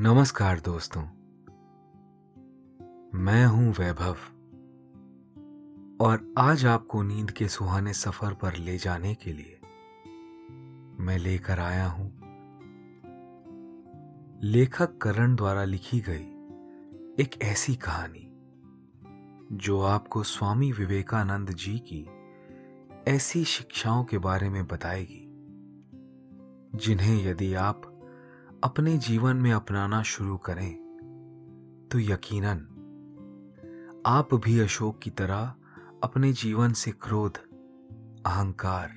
नमस्कार दोस्तों। मैं हूँ वैभव और आज आपको नींद के सुहाने सफ़र पर ले जाने के लिए मैं लेकर आया हूँ। लेखक करण द्वारा लिखी गई एक ऐसी कहानी जो आपको स्वामी विवेकानंद जी की ऐसी शिक्षाओं के बारे में बताएगी, जिन्हें यदि आप अपने जीवन में अपनाना शुरू करें। तो यकीनन, आप भी अशोक की तरह अपने जीवन से क्रोध, अहंकार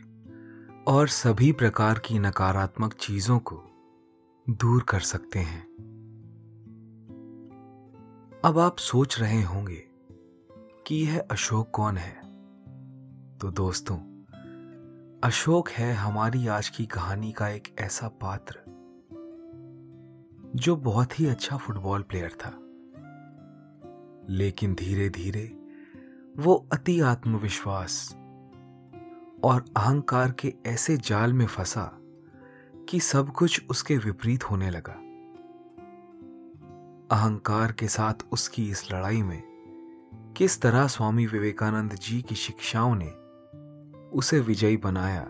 और सभी प्रकार की नकारात्मक चीज़ों को दूर कर सकते हैं। अब आप सोच रहे होंगे कि यह अशोक कौन है? तो दोस्तों, अशोक है हमारी आज की कहानी का एक ऐसा पात्र। जो बहुत ही अच्छा फुटबॉल प्लेयर था। लेकिन धीरे धीरे वो अति आत्मविश्वास और अहंकार के ऐसे जाल में फंसा कि सब कुछ उसके विपरीत होने लगा। अहंकार के साथ उसकी इस लड़ाई में किस तरह स्वामी विवेकानंद जी की शिक्षाओं ने उसे विजयी बनाया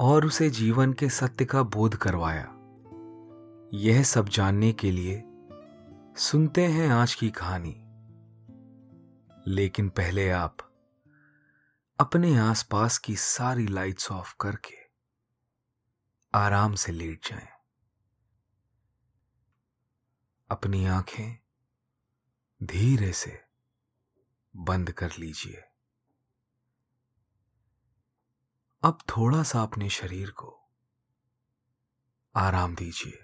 और उसे जीवन के सत्य का बोध करवाया। यह सब जानने के लिए सुनते हैं आज की कहानी। लेकिन पहले आप अपने आसपास की सारी लाइट्स ऑफ़ करके आराम से लेट जाएँ। अपनी आँखें धीरे से बंद कर लीजिए। अब थोड़ा सा अपने शरीर को आराम दीजिए।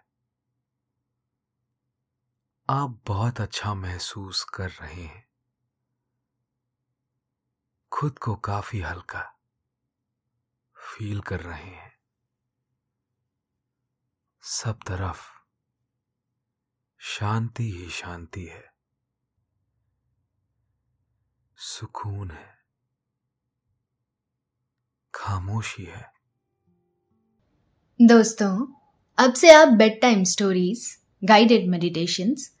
आप बहुत अच्छा महसूस कर रहे हैं। खुद को काफ़ी हल्का फील कर रहे हैं। सब तरफ़ शांति ही शांति है। सुकून है। खामोशी है। दोस्तों, अब से आप bed time stories guided meditations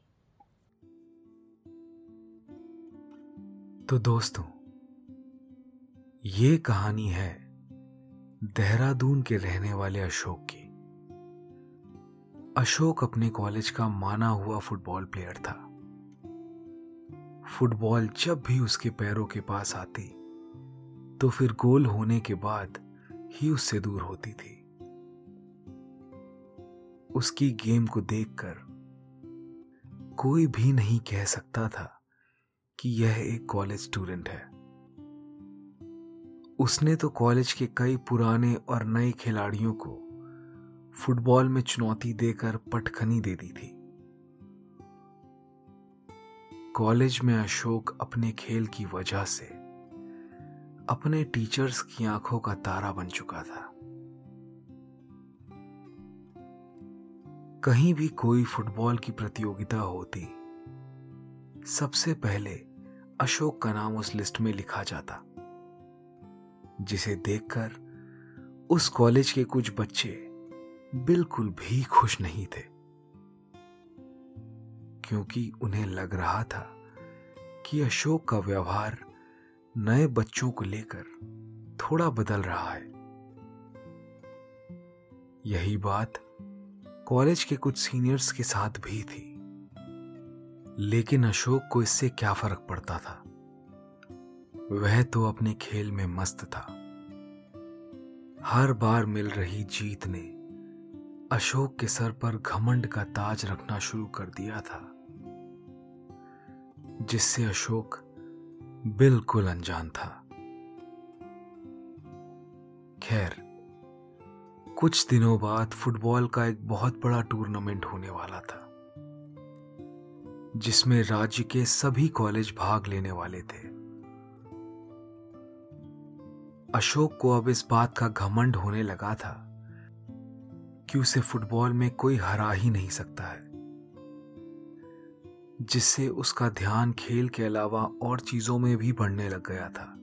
तो दोस्तों, ये कहानी है देहरादून के रहने वाले अशोक की। अशोक अपने कॉलेज का माना हुआ फुटबॉल प्लेयर था। फुटबॉल जब भी उसके पैरों के पास आती तो फिर गोल होने के बाद ही उससे दूर होती थी। उसकी गेम को देखकर कोई भी नहीं कह सकता था कि यह एक कॉलेज स्टूडेंट है। उसने तो कॉलेज के कई पुराने और नए खिलाड़ियों को फुटबॉल में चुनौती देकर पटखनी दे दी थी। कॉलेज में अशोक अपने खेल की वजह से अपने टीचर्स की आँखों का तारा बन चुका था। कहीं भी कोई फुटबॉल की प्रतियोगिता होती, सबसे पहले अशोक का नाम उस लिस्ट में लिखा जाता। जिसे देखकर उस कॉलेज के कुछ बच्चे बिल्कुल भी खुश नहीं थे। क्योंकि उन्हें लग रहा था कि अशोक का व्यवहार नए बच्चों को लेकर थोड़ा बदल रहा है। यही बात कॉलेज के कुछ सीनियर्स के साथ भी थी। लेकिन अशोक को इससे क्या फ़र्क पड़ता था? वह तो अपने खेल में मस्त था। हर बार मिल रही जीत ने अशोक के सर पर घमंड का ताज रखना शुरू कर दिया था, जिससे अशोक बिल्कुल अनजान था। खैर, कुछ दिनों बाद फुटबॉल का एक बहुत बड़ा टूर्नामेंट होने वाला था। जिसमें राज्य के सभी कॉलेज भाग लेने वाले थे। अशोक को अब इस बात का घमंड होने लगा था कि उसे फुटबॉल में कोई हरा ही नहीं सकता है, जिससे उसका ध्यान खेल के अलावा और चीज़ों में भी बढ़ने लग गया था।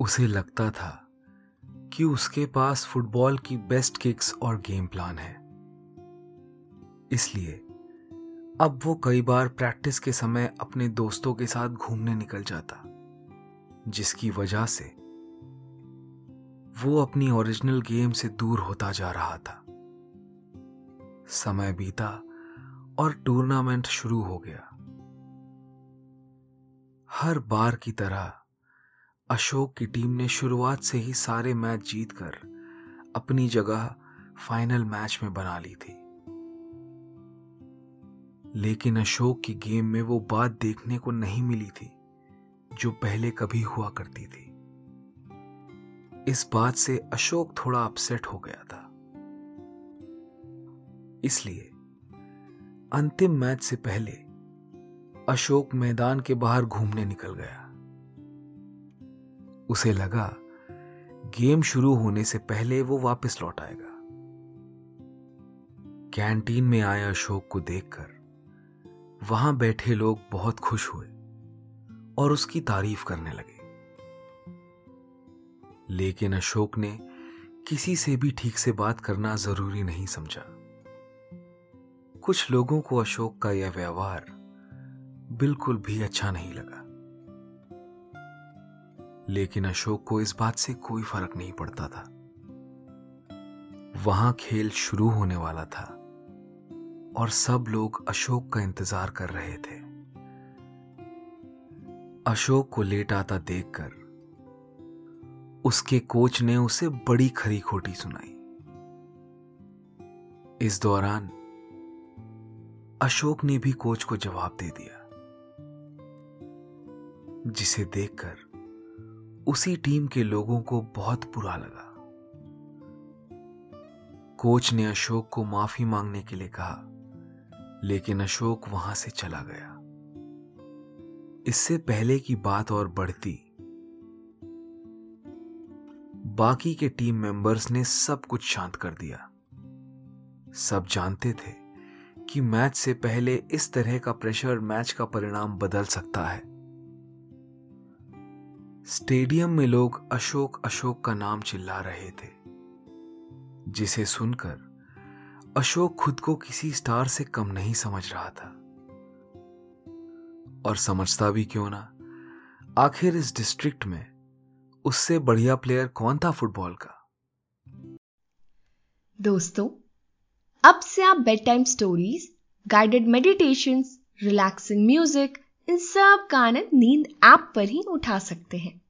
उसे लगता था कि उसके पास फुटबॉल की बेस्ट किक्स और गेम प्लान है। इसलिए अब वो कई बार प्रैक्टिस के समय अपने दोस्तों के साथ घूमने निकल जाता, जिसकी वजह से वो अपनी ओरिजिनल गेम से दूर होता जा रहा था। समय बीता और टूर्नामेंट शुरू हो गया। हर बार की तरह अशोक की टीम ने शुरुआत से ही सारे मैच जीतकर अपनी जगह फाइनल मैच में बना ली थी। लेकिन अशोक की गेम में वो बात देखने को नहीं मिली थी, जो पहले कभी हुआ करती थी। इस बात से अशोक थोड़ा अपसेट हो गया था। इसलिए, अंतिम मैच से पहले, अशोक मैदान के बाहर घूमने निकल गया। उसे लगा, गेम शुरू होने से पहले वो वापस लौट आएगा। कैंटीन में आए अशोक को देखकर वहाँ बैठे लोग बहुत खुश हुए और उसकी तारीफ़ करने लगे। लेकिन अशोक ने किसी से भी ठीक से बात करना ज़रूरी नहीं समझा। कुछ लोगों को अशोक का यह व्यवहार बिल्कुल भी अच्छा नहीं लगा। लेकिन अशोक को इस बात से कोई फ़र्क नहीं पड़ता था। वहाँ खेल शुरू होने वाला था। और सब लोग अशोक का इंतज़ार कर रहे थे। अशोक को लेट आता देखकर उसके कोच ने उसे बड़ी खरी खोटी सुनाई। इस दौरान अशोक ने भी कोच को जवाब दे दिया, जिसे देखकर उसी टीम के लोगों को बहुत बुरा लगा। कोच ने अशोक को माफ़ी मांगने के लिए कहा लेकिन अशोक वहाँ से चला गया। इससे पहले की बात और बढ़ती। बाकी के टीम मेंबर्स ने सब कुछ शांत कर दिया। सब जानते थे कि मैच से पहले इस तरह का प्रेशर मैच का परिणाम बदल सकता है। स्टेडियम में लोग अशोक अशोक का नाम चिल्ला रहे थे, जिसे सुनकर अशोक खुद को किसी स्टार से कम नहीं समझ रहा था। और समझता भी क्यों ना? आखिर इस डिस्ट्रिक्ट में उससे बढ़िया प्लेयर कौन था फुटबॉल का? दोस्तों, अब से आप bed time stories guided meditation relaxing music इन सब का आनंद नींद ऐप पर ही उठा सकते हैं।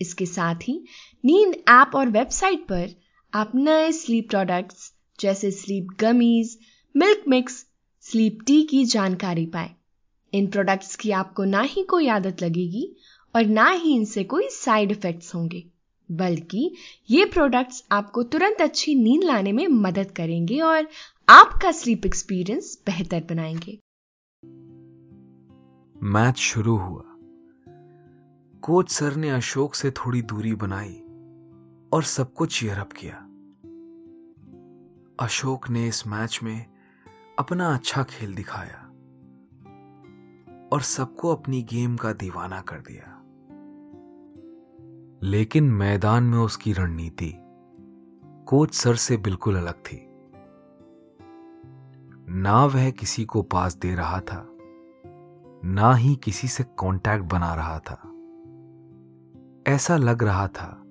इसके साथ ही नींद ऐप और वेबसाइट पर आप नए स्लीप प्रोडक्ट्स जैसे sleep gummies milk mix sleep tea की जानकारी पाएँ। इन प्रोडक्ट्स की आपको ना ही कोई आदत लगेगी और ना ही इनसे कोई साइड इफेक्ट्स होंगे, बल्कि ये प्रोडक्ट्स आपको तुरंत अच्छी नींद लाने में मदद करेंगे और आपका स्लीप एक्सपीरियंस बेहतर बनाएँगे। मैच शुरू हुआ। कोच सर ने अशोक से थोड़ी दूरी बनाई और सबको चीयरअप किया। अशोक ने इस मैच में अपना अच्छा खेल दिखाया और सबको अपनी गेम का दीवाना कर दिया। लेकिन मैदान में उसकी रणनीति कोच सर से बिल्कुल अलग थी। ना वह किसी को पास दे रहा था, ना ही किसी से कांटेक्ट बना रहा था। ऐसा लग रहा था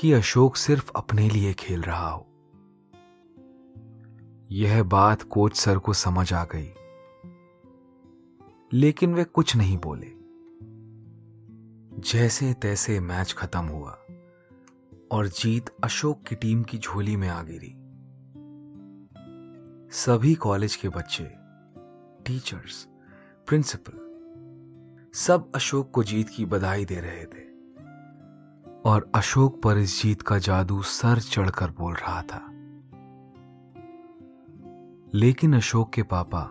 कि अशोक सिर्फ़ अपने लिए खेल रहा हो। यह बात कोच सर को समझ आ गई। लेकिन वे कुछ नहीं बोले। जैसे तैसे मैच खत्म हुआ और जीत अशोक की टीम की झोली में आ गिरी। सभी कॉलेज के बच्चे, टीचर्स, प्रिंसिपल, सब अशोक को जीत की बधाई दे रहे थे। और अशोक पर इस जीत का जादू सर चढ़कर बोल रहा था। लेकिन अशोक के पापा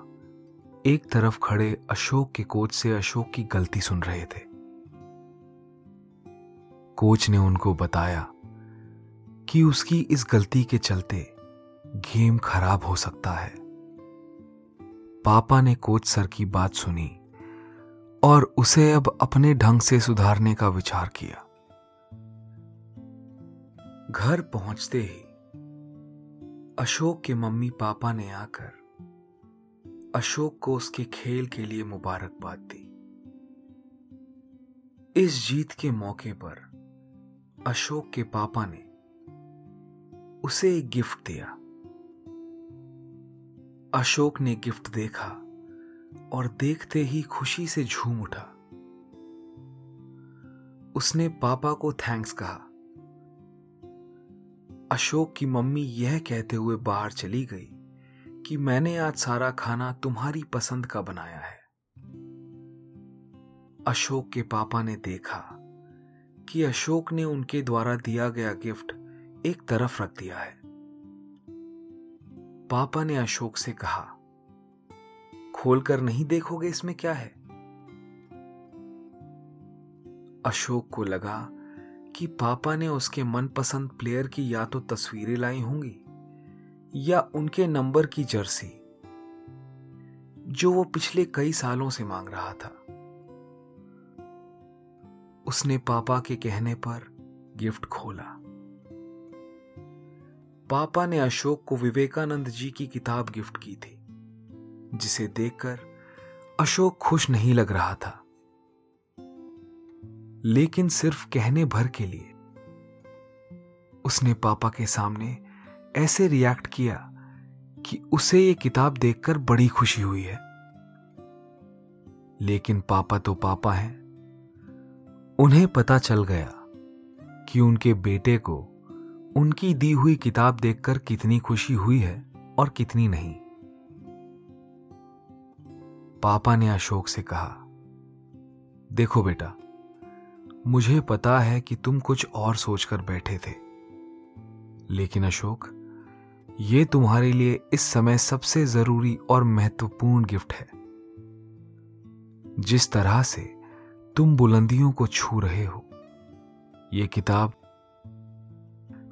एक तरफ़ खड़े अशोक के कोच से अशोक की गलती सुन रहे थे। कोच ने उनको बताया कि उसकी इस गलती के चलते गेम खराब हो सकता है। पापा ने कोच सर की बात सुनी और उसे अब अपने ढंग से सुधारने का विचार किया। घर पहुँचते ही अशोक के मम्मी पापा ने आकर अशोक को उसके खेल के लिए मुबारकबाद दी। इस जीत के मौके पर अशोक के पापा ने उसे एक गिफ्ट दिया। अशोक ने गिफ्ट देखा और देखते ही खुशी से झूम उठा। उसने पापा को थैंक्स कहा। अशोक की मम्मी यह कहते हुए बाहर चली गई कि मैंने आज सारा खाना तुम्हारी पसंद का बनाया है। अशोक के पापा ने देखा कि अशोक ने उनके द्वारा दिया गया गिफ्ट एक तरफ़ रख दिया है। पापा ने अशोक से कहा, खोलकर नहीं देखोगे इसमें क्या है? अशोक को लगा कि पापा ने उसके मनपसंद प्लेयर की या तो तस्वीरें लाई होंगी, या उनके नंबर की जर्सी, जो वो पिछले कई सालों से मांग रहा था। उसने पापा के कहने पर गिफ्ट खोला। पापा ने अशोक को विवेकानंद जी की किताब गिफ्ट की थी, जिसे देखकर अशोक खुश नहीं लग रहा था। लेकिन सिर्फ़ कहने भर के लिए। उसने पापा के सामने ऐसे रिएक्ट किया कि उसे ये किताब देखकर बड़ी खुशी हुई है। लेकिन पापा तो पापा हैं। उन्हें पता चल गया कि उनके बेटे को उनकी दी हुई किताब देखकर कितनी खुशी हुई है और कितनी नहीं। पापा ने अशोक से कहा, देखो बेटा मुझे पता है कि तुम कुछ और सोचकर बैठे थे। लेकिन अशोक, ये तुम्हारे लिए इस समय सबसे ज़रूरी और महत्वपूर्ण गिफ्ट है। जिस तरह से तुम बुलंदियों को छू रहे हो, ये किताब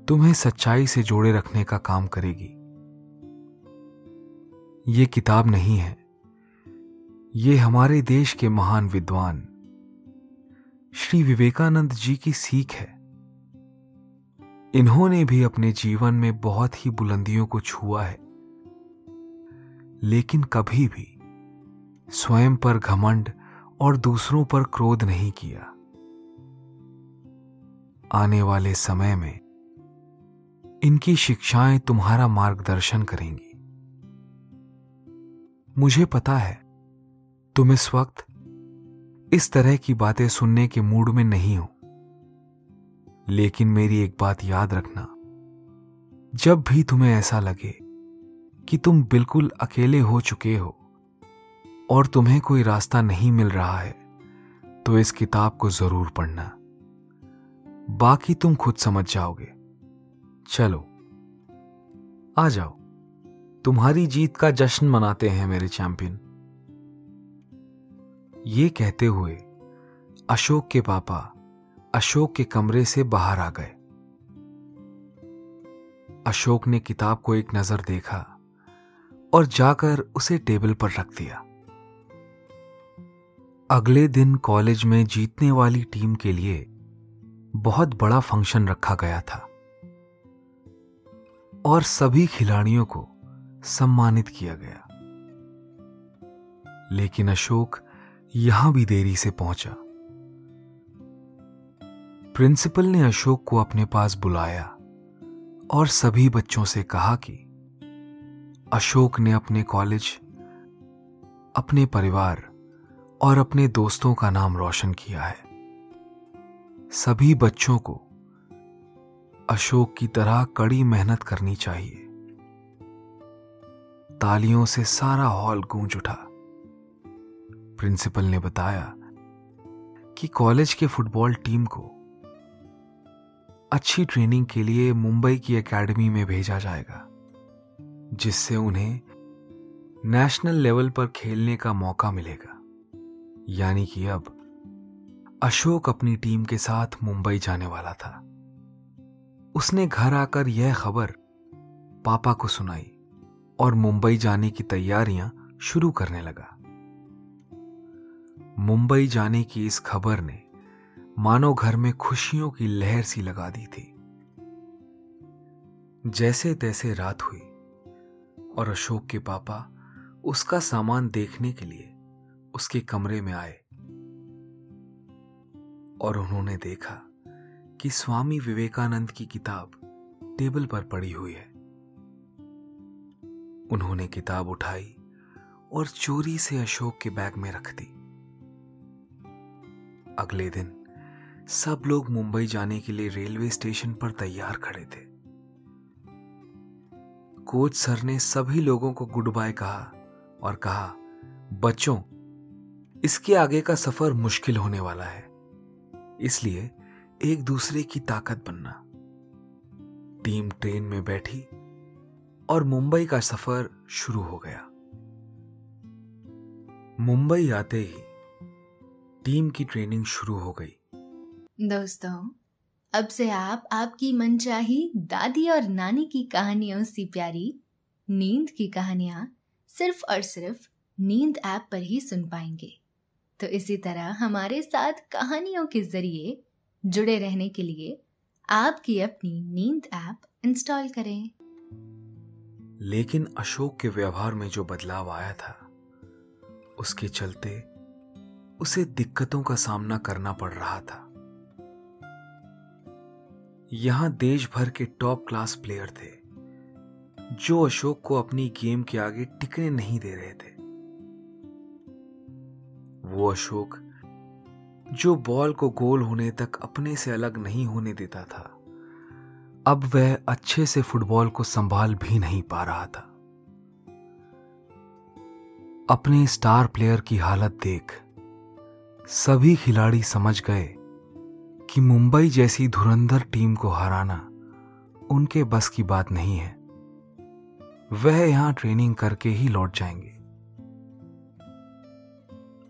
तुम्हें सच्चाई से जोड़े रखने का काम करेगी। ये किताब नहीं है। ये हमारे देश के महान विद्वान श्री विवेकानंद जी की सीख है। इन्होंने भी अपने जीवन में बहुत ही बुलंदियों को छुआ है। लेकिन कभी भी स्वयं पर घमंड और दूसरों पर क्रोध नहीं किया। आने वाले समय में इनकी शिक्षाएँ तुम्हारा मार्गदर्शन करेंगी। मुझे पता है, तुम इस वक्त इस तरह की बातें सुनने के मूड में नहीं हो। लेकिन मेरी एक बात याद रखना, जब भी तुम्हें ऐसा लगे कि तुम बिल्कुल अकेले हो चुके हो और तुम्हें कोई रास्ता नहीं मिल रहा है तो इस किताब को ज़रूर पढ़ना। बाकी तुम खुद समझ जाओगे। चलो, आ जाओ। तुम्हारी जीत का जश्न मनाते हैं मेरे चैंपियन। ये कहते हुए अशोक के पापा अशोक के कमरे से बाहर आ गए। अशोक ने किताब को एक नज़र देखा और जाकर उसे टेबल पर रख दिया। अगले दिन कॉलेज में जीतने वाली टीम के लिए बहुत बड़ा फ़ंक्शन रखा गया था और सभी खिलाड़ियों को सम्मानित किया गया। लेकिन अशोक यहाँ भी देरी से पहुँचा। प्रिंसिपल ने अशोक को अपने पास बुलाया और सभी बच्चों से कहा कि अशोक ने अपने कॉलेज, अपने परिवार और अपने दोस्तों का नाम रोशन किया है। सभी बच्चों को अशोक की तरह कड़ी मेहनत करनी चाहिए। तालियों से सारा हॉल गूंज उठा। प्रिंसिपल ने बताया कि कॉलेज के फुटबॉल टीम को अच्छी ट्रेनिंग के लिए मुंबई की एकेडमी में भेजा जाएगा, जिससे उन्हें नेशनल लेवल पर खेलने का मौका मिलेगा। यानी कि अब अशोक अपनी टीम के साथ मुंबई जाने वाला था। उसने घर आकर यह खबर पापा को सुनाई और मुंबई जाने की तैयारियाँ शुरू करने लगा। मुंबई जाने की इस खबर ने मानो घर में खुशियों की लहर सी लगा दी थी। जैसे तैसे रात हुई और अशोक के पापा उसका सामान देखने के लिए उसके कमरे में आए और उन्होंने देखा कि स्वामी विवेकानंद की किताब टेबल पर पड़ी हुई है। उन्होंने किताब उठाई और चोरी से अशोक के बैग में रख दी। अगले दिन सब लोग मुंबई जाने के लिए रेलवे स्टेशन पर तैयार खड़े थे। कोच सर ने सभी लोगों को गुड बाय कहा और कहा, बच्चों, इसके आगे का सफ़र मुश्किल होने वाला है, इसलिए एक दूसरे की ताकत बनना। टीम ट्रेन में बैठी और मुंबई का सफ़र शुरू हो गया। मुंबई आते ही टीम की ट्रेनिंग शुरू हो गई। दोस्तों अब से आप आपकी मनचाही दादी और नानी की कहानियों से प्यारी नींद की कहानियाँ सिर्फ़ और सिर्फ़ नींद ऐप पर ही सुन पाएँगे। तो इसी तरह हमारे साथ कहानियों के ज़रिए जुड़े रहने के लिए आपकी अपनी नींद ऐप इंस्टॉल करें। लेकिन अशोक के व्यवहार में जो बदलाव आया था उसके चलते उसे दिक्कतों का सामना करना पड़ रहा था। यहाँ देश भर के टॉप क्लास प्लेयर थे, जो अशोक को अपनी गेम के आगे टिकने नहीं दे रहे थे। वो अशोक, जो बॉल को गोल होने तक अपने से अलग नहीं होने देता था, अब वह अच्छे से फुटबॉल को संभाल भी नहीं पा रहा था। अपने स्टार प्लेयर की हालत देख सभी खिलाड़ी समझ गए कि मुंबई जैसी धुरंधर टीम को हराना उनके बस की बात नहीं है। वह यहाँ ट्रेनिंग करके ही लौट जाएँगे।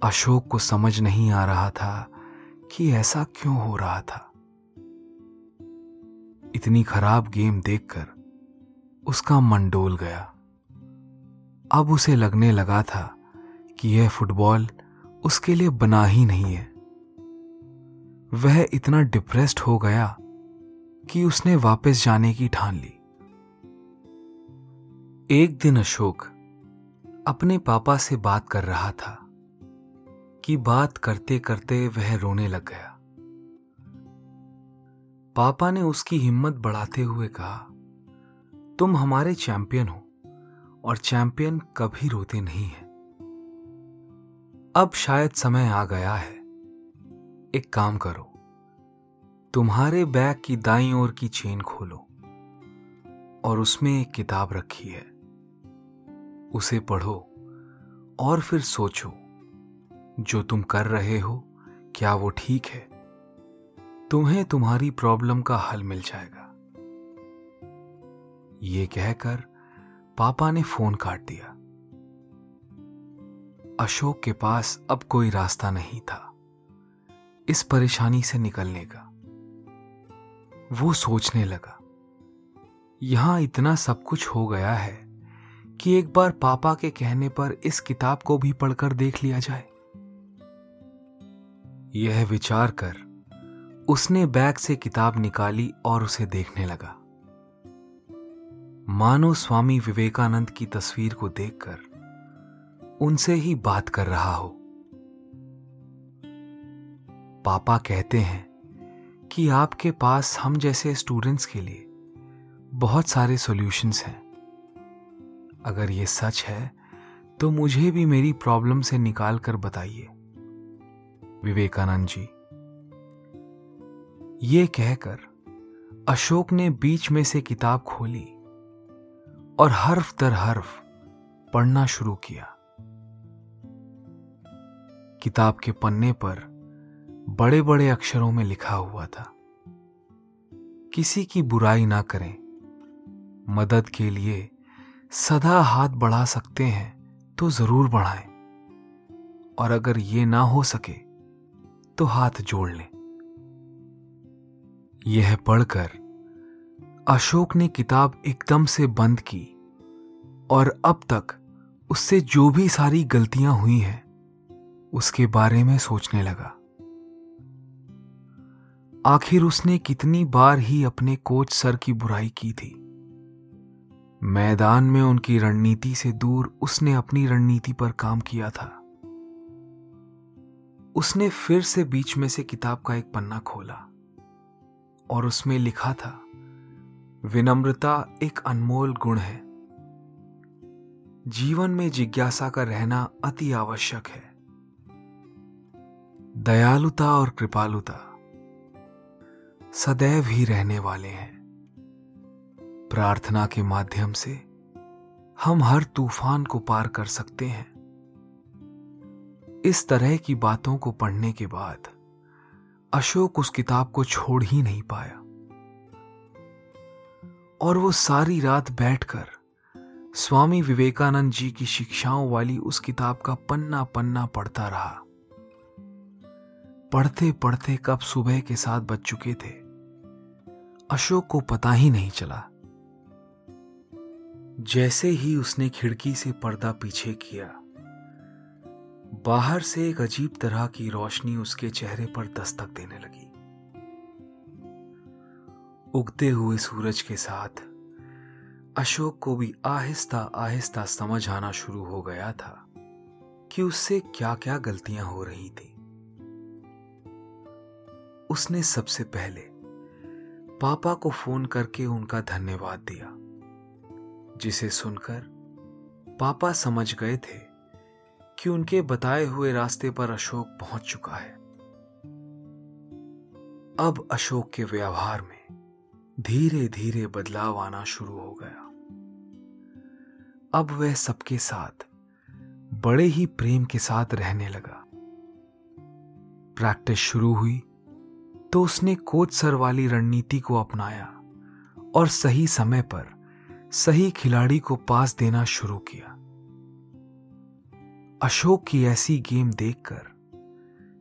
अशोक को समझ नहीं आ रहा था कि ऐसा क्यों हो रहा था। इतनी खराब गेम देखकर उसका मन डोल गया। अब उसे लगने लगा था कि यह फुटबॉल उसके लिए बना ही नहीं है। वह इतना डिप्रेस्ड हो गया कि उसने वापस जाने की ठान ली। एक दिन अशोक अपने पापा से बात कर रहा था कि बात करते करते वह रोने लग गया। पापा ने उसकी हिम्मत बढ़ाते हुए कहा, तुम हमारे चैंपियन हो और चैंपियन कभी रोते नहीं है। अब शायद समय आ गया है। एक काम करो। तुम्हारे बैग की दाई ओर की चेन खोलो और उसमें एक किताब रखी है। उसे पढ़ो और फिर सोचो, जो तुम कर रहे हो, क्या वो ठीक है? तुम्हें तुम्हारी प्रॉब्लम का हल मिल जाएगा। ये कहकर पापा ने फ़ोन काट दिया। अशोक के पास अब कोई रास्ता नहीं था। इस परेशानी से निकलने का। वो सोचने लगा, यहाँ इतना सब कुछ हो गया है कि एक बार पापा के कहने पर इस किताब को भी पढ़कर देख लिया जाए। यह विचार कर उसने बैग से किताब निकाली और उसे देखने लगा। मानो स्वामी विवेकानंद की तस्वीर को देखकर उनसे ही बात कर रहा हो। पापा कहते हैं कि आपके पास हम जैसे स्टूडेंट्स के लिए बहुत सारे सॉल्यूशंस हैं। अगर ये सच है तो मुझे भी मेरी प्रॉब्लम से निकाल कर बताइए। विवेकानंद जी, ये कहकर अशोक ने बीच में से किताब खोली और हर्फ दर हर्फ पढ़ना शुरू किया। किताब के पन्ने पर बड़े बड़े अक्षरों में लिखा हुआ था। किसी की बुराई ना करें। मदद के लिए सदा हाथ बढ़ा सकते हैं तो ज़रूर बढ़ाएँ। और अगर ये ना हो सके तो हाथ जोड़ लें। यह पढ़कर अशोक ने किताब एकदम से बंद की और अब तक उससे जो भी सारी गलतियाँ हुई हैं उसके बारे में सोचने लगा। आखिर उसने कितनी बार ही अपने कोच सर की बुराई की थी। मैदान में उनकी रणनीति से दूर उसने अपनी रणनीति पर काम किया था। उसने फिर से बीच में से किताब का एक पन्ना खोला और उसमें लिखा था, विनम्रता एक अनमोल गुण है। जीवन में जिज्ञासा का रहना अति आवश्यक है। दयालुता और कृपालुता सदैव ही रहने वाले हैं। प्रार्थना के माध्यम से हम हर तूफ़ान को पार कर सकते हैं। इस तरह की बातों को पढ़ने के बाद अशोक उस किताब को छोड़ ही नहीं पाया। और वो सारी रात बैठकर स्वामी विवेकानंद जी की शिक्षाओं वाली उस किताब का पन्ना पन्ना पढ़ता रहा। पढ़ते पढ़ते कब सुबह के साथ बज चुके थे। अशोक को पता ही नहीं चला। जैसे ही उसने खिड़की से पर्दा पीछे किया, बाहर से एक अजीब तरह की रोशनी उसके चेहरे पर दस्तक देने लगी। उगते हुए सूरज के साथ, अशोक को भी आहिस्ता आहिस्ता समझ आना शुरू हो गया था कि उससे क्या क्या गलतियाँ हो रही थी। उसने सबसे पहले पापा को फ़ोन करके उनका धन्यवाद दिया, जिसे सुनकर पापा समझ गए थे कि उनके बताए हुए रास्ते पर अशोक पहुँच चुका है। अब अशोक के व्यवहार में धीरे धीरे बदलाव आना शुरू हो गया। अब वह सबके साथ बड़े ही प्रेम के साथ रहने लगा। प्रैक्टिस शुरू हुई तो उसने कोच सर वाली रणनीति को अपनाया और सही समय पर सही खिलाड़ी को पास देना शुरू किया। अशोक की ऐसी गेम देखकर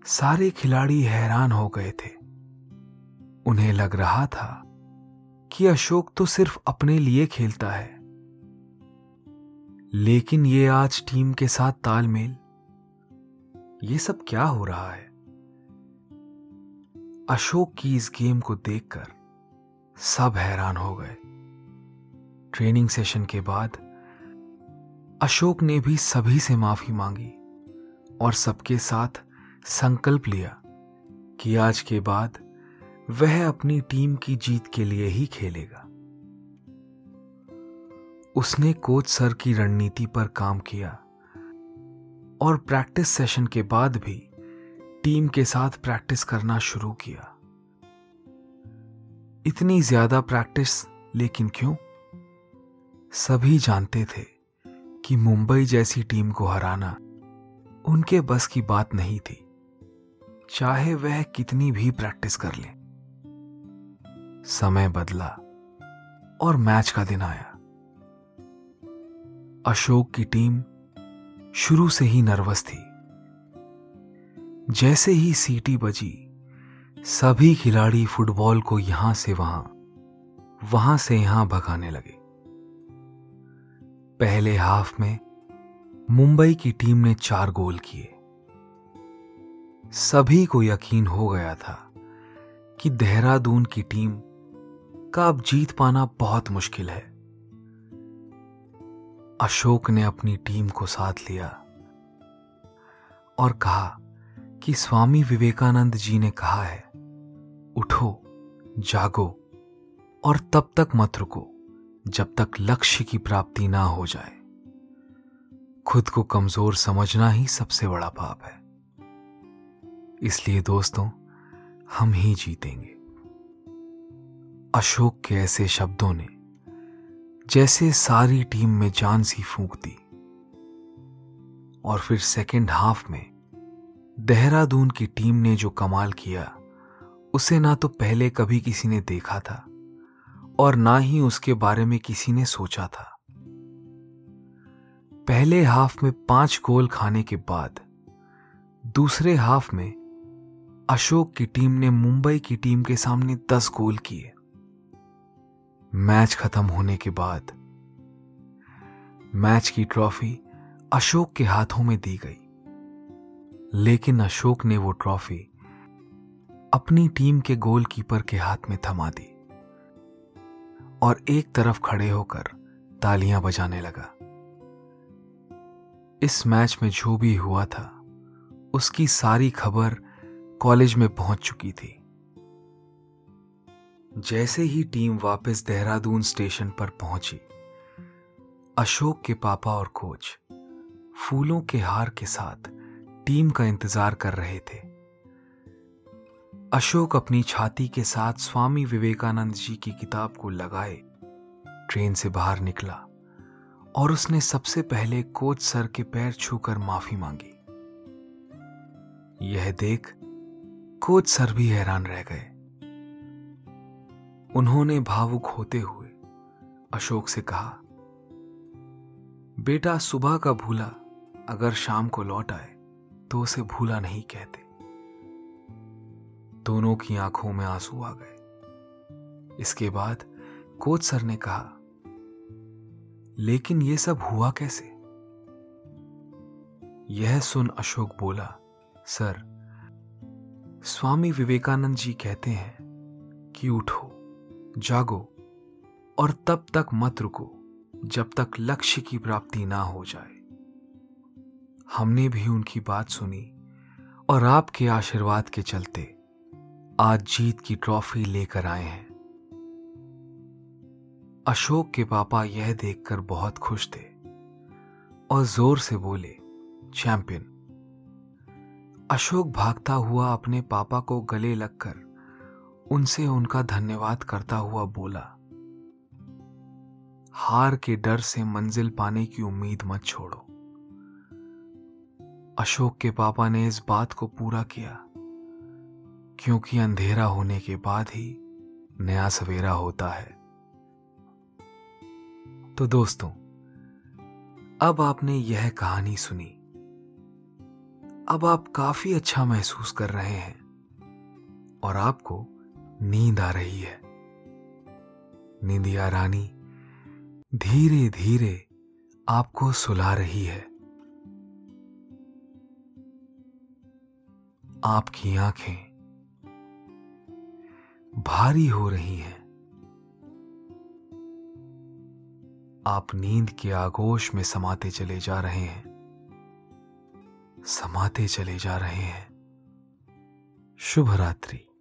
सारे खिलाड़ी हैरान हो गए थे। उन्हें लग रहा था कि अशोक तो सिर्फ़ अपने लिए खेलता है। लेकिन ये आज टीम के साथ तालमेल, ये सब क्या हो रहा है? अशोक की इस गेम को देखकर सब हैरान हो गए। ट्रेनिंग सेशन के बाद अशोक ने भी सभी से माफ़ी मांगी और सबके साथ संकल्प लिया कि आज के बाद वह अपनी टीम की जीत के लिए ही खेलेगा। उसने कोच सर की रणनीति पर काम किया और प्रैक्टिस सेशन के बाद भी टीम के साथ प्रैक्टिस करना शुरू किया। इतनी ज़्यादा प्रैक्टिस, लेकिन क्यों? सभी जानते थे कि मुंबई जैसी टीम को हराना उनके बस की बात नहीं थी। चाहे वह कितनी भी प्रैक्टिस कर ले। समय बदला और मैच का दिन आया। अशोक की टीम शुरू से ही नर्वस थी। जैसे ही सीटी बजी, सभी खिलाड़ी फुटबॉल को यहाँ से वहाँ वहाँ से यहाँ भगाने लगे। पहले हाफ़ में मुंबई की टीम ने चार गोल किए। सभी को यकीन हो गया था कि देहरादून की टीम का अब जीत पाना बहुत मुश्किल है। अशोक ने अपनी टीम को साथ लिया और कहा कि स्वामी विवेकानंद जी ने कहा है, उठो, जागो और तब तक मत रुको, जब तक लक्ष्य की प्राप्ति ना हो जाए। खुद को कमज़ोर समझना ही सबसे बड़ा पाप है। इसलिए दोस्तों, हम ही जीतेंगे। अशोक के ऐसे शब्दों ने जैसे सारी टीम में जान सी फूंक दी और फिर सेकेंड हाफ़ में देहरादून की टीम ने जो कमाल किया, उसे ना तो पहले कभी किसी ने देखा था, और ना ही उसके बारे में किसी ने सोचा था। पहले हाफ़ में पाँच गोल खाने के बाद, दूसरे हाफ़ में अशोक की टीम ने मुंबई की टीम के सामने दस गोल किए। मैच खत्म होने के बाद, मैच की ट्रॉफी अशोक के हाथों में दी गई। लेकिन अशोक ने वो ट्रॉफी अपनी टीम के गोलकीपर के हाथ में थमा दी और एक तरफ़ खड़े होकर तालियाँ बजाने लगा। इस मैच में जो भी हुआ था, उसकी सारी खबर कॉलेज में पहुँच चुकी थी। जैसे ही टीम वापस देहरादून स्टेशन पर पहुँची, अशोक के पापा और कोच फूलों के हार के साथ टीम का इंतज़ार कर रहे थे। अशोक अपनी छाती के साथ स्वामी विवेकानंद जी की किताब को लगाए, ट्रेन से बाहर निकला और उसने सबसे पहले कोच सर के पैर छूकर माफ़ी मांगी। यह देख कोच सर भी हैरान रह गए। उन्होंने भावुक होते हुए अशोक से कहा, बेटा, सुबह का भूला अगर शाम को लौट आए तो उसे भूला नहीं कहते। दोनों की आँखों में आँसू आ गए। इसके बाद कोच सर ने कहा, लेकिन यह सब हुआ कैसे? यह सुन अशोक बोला, सर, स्वामी विवेकानंद जी कहते हैं कि उठो, जागो और तब तक मत रुको जब तक लक्ष्य की प्राप्ति ना हो जाए। हमने भी उनकी बात सुनी और आपके आशीर्वाद के चलते आज जीत की ट्रॉफी लेकर आए हैं। अशोक के पापा यह देखकर बहुत खुश थे और ज़ोर से बोले, चैंपियन, अशोक भागता हुआ अपने पापा को गले लगकर उनसे उनका धन्यवाद करता हुआ बोला, हार के डर से मंजिल पाने की उम्मीद मत छोड़ो। अशोक के पापा ने इस बात को पूरा किया, क्योंकि अंधेरा होने के बाद ही नया सवेरा होता है। तो दोस्तों, अब आपने यह कहानी सुनी। अब आप काफ़ी अच्छा महसूस कर रहे हैं, और आपको नींद आ रही है। नींदिया रानी धीरे धीरे आपको सुला रही है। आपकी आँखें भारी हो रही हैं। आप नींद के आगोश में समाते चले जा रहे हैं। समाते चले जा रहे हैं। शुभ रात्रि।